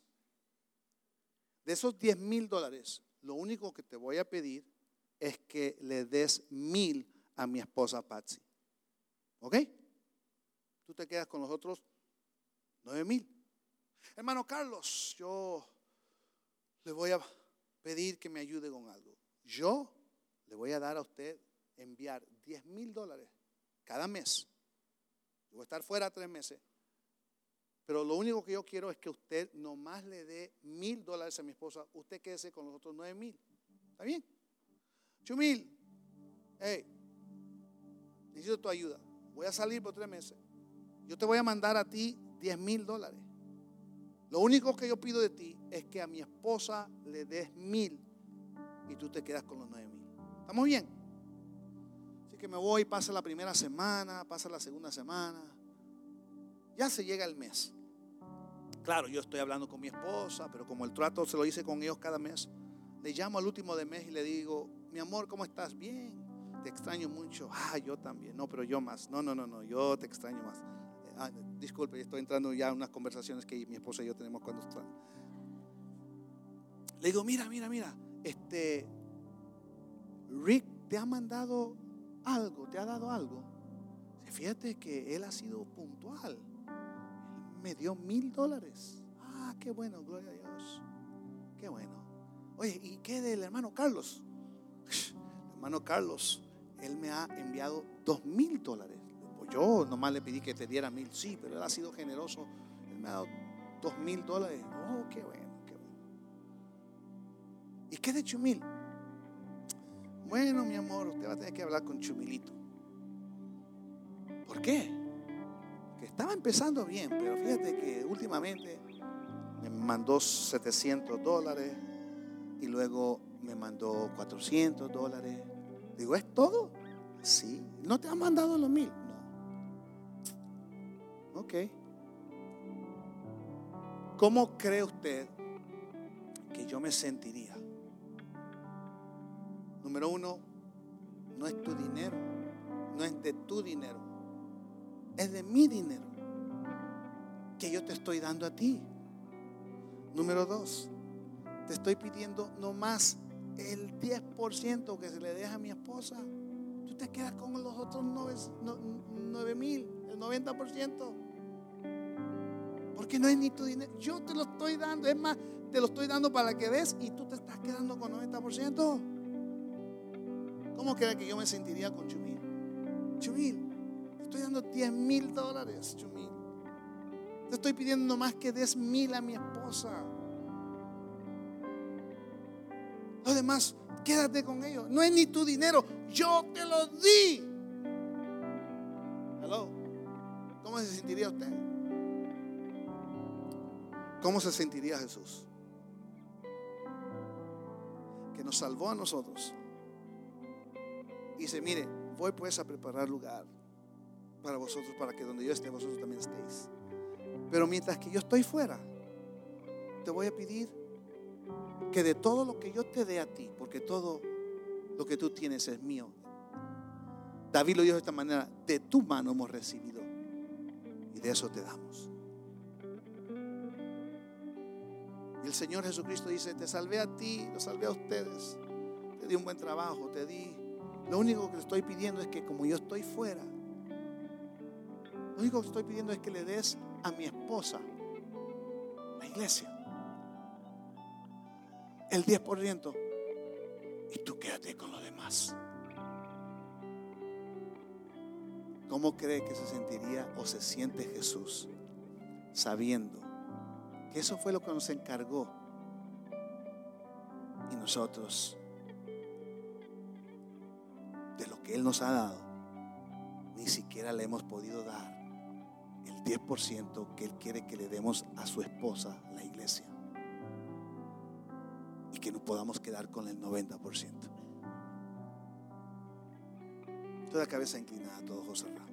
De esos 10 mil dólares, lo único que te voy a pedir es que le des mil a mi esposa Patsy. ¿Ok? Tú te quedas con los otros 9 mil. Hermano Carlos, yo le voy a pedir que me ayude con algo. Yo le voy a dar a usted enviar 10 mil dólares cada mes. voy a estar fuera tres meses pero lo único que yo quiero es que usted nomás le dé mil dólares a mi esposa. Usted quédese con los otros nueve mil. ¿Está bien? Chumil, hey, necesito tu ayuda. Voy a salir por tres meses. Yo te voy a mandar a ti diez mil dólares. Lo único que yo pido de ti es que a mi esposa le des mil y tú te quedas con los nueve mil. ¿Estamos bien? Así que me voy, pasa la primera semana, pasa la segunda semana. Ya se llega el mes. Claro, yo estoy hablando con mi esposa, pero como el trato se lo hice con ellos cada mes, le llamo al último de mes y le digo, mi amor, ¿cómo estás? Bien, te extraño mucho. Ah, yo también. No, pero yo más. No, no, no, no, yo te extraño más. Ah, disculpe, estoy entrando ya en unas conversaciones que mi esposa y yo tenemos cuando están. Le digo, mira, mira, mira, este, Rick te ha mandado algo, te ha dado algo. Fíjate que él ha sido puntual me dio mil dólares. Ah, qué bueno, gloria a Dios. Qué bueno. Oye, ¿y qué del hermano Carlos? El [laughs] hermano Carlos, él me ha enviado dos mil dólares. Pues yo nomás le pedí que te diera mil, sí, pero él ha sido generoso. Él me ha dado dos mil dólares. Oh, qué bueno, qué bueno. ¿Y qué de Chumil? Bueno, mi amor, usted va a tener que hablar con Chumilito. ¿Por qué? Estaba empezando bien, pero fíjate que últimamente me mandó 700 dólares y luego me mandó 400 dólares. Digo, ¿es todo? Sí. ¿No te han mandado los mil? No. Ok. ¿Cómo cree usted que yo me sentiría? Número uno, no es tu dinero, no es de tu dinero, es de mi dinero que yo te estoy dando a ti. Número dos, te estoy pidiendo no más el 10% que se le deja a mi esposa. Tú te quedas con los otros 9 mil, el 90%. Porque no es ni tu dinero. Yo te lo estoy dando. Es más, te lo estoy dando para que des y tú te estás quedando con 90%. ¿Cómo crees que yo me sentiría con Chumil? Chumil, estoy dando 10 mil dólares, Chumil. Te estoy pidiendo más que des mil a mi esposa. Lo demás, quédate con ellos. No es ni tu dinero, yo te lo di. ¿Cómo se sentiría usted? ¿Cómo se sentiría Jesús? Que nos salvó a nosotros. Y dice, mire, voy pues a preparar lugar para vosotros, para que donde yo esté, vosotros también estéis. Pero mientras que yo estoy fuera, te voy a pedir que de todo lo que yo te dé a ti, porque todo lo que tú tienes es mío. David lo dijo de esta manera, de tu mano hemos recibido y de eso te damos. El Señor Jesucristo dice, te salvé a ti, lo salvé a ustedes, te di un buen trabajo, te di... Lo único que estoy pidiendo es que como yo estoy fuera, lo único que estoy pidiendo es que le des a mi esposa, la iglesia, el 10% y tú quédate con lo demás. ¿Cómo cree que se sentiría o se siente Jesús sabiendo que eso fue lo que nos encargó y nosotros de lo que Él nos ha dado ni siquiera le hemos podido dar el 10% que Él quiere que le demos a su esposa, la iglesia? y que nos podamos quedar con el 90%. Toda cabeza inclinada, todos ojos cerrados.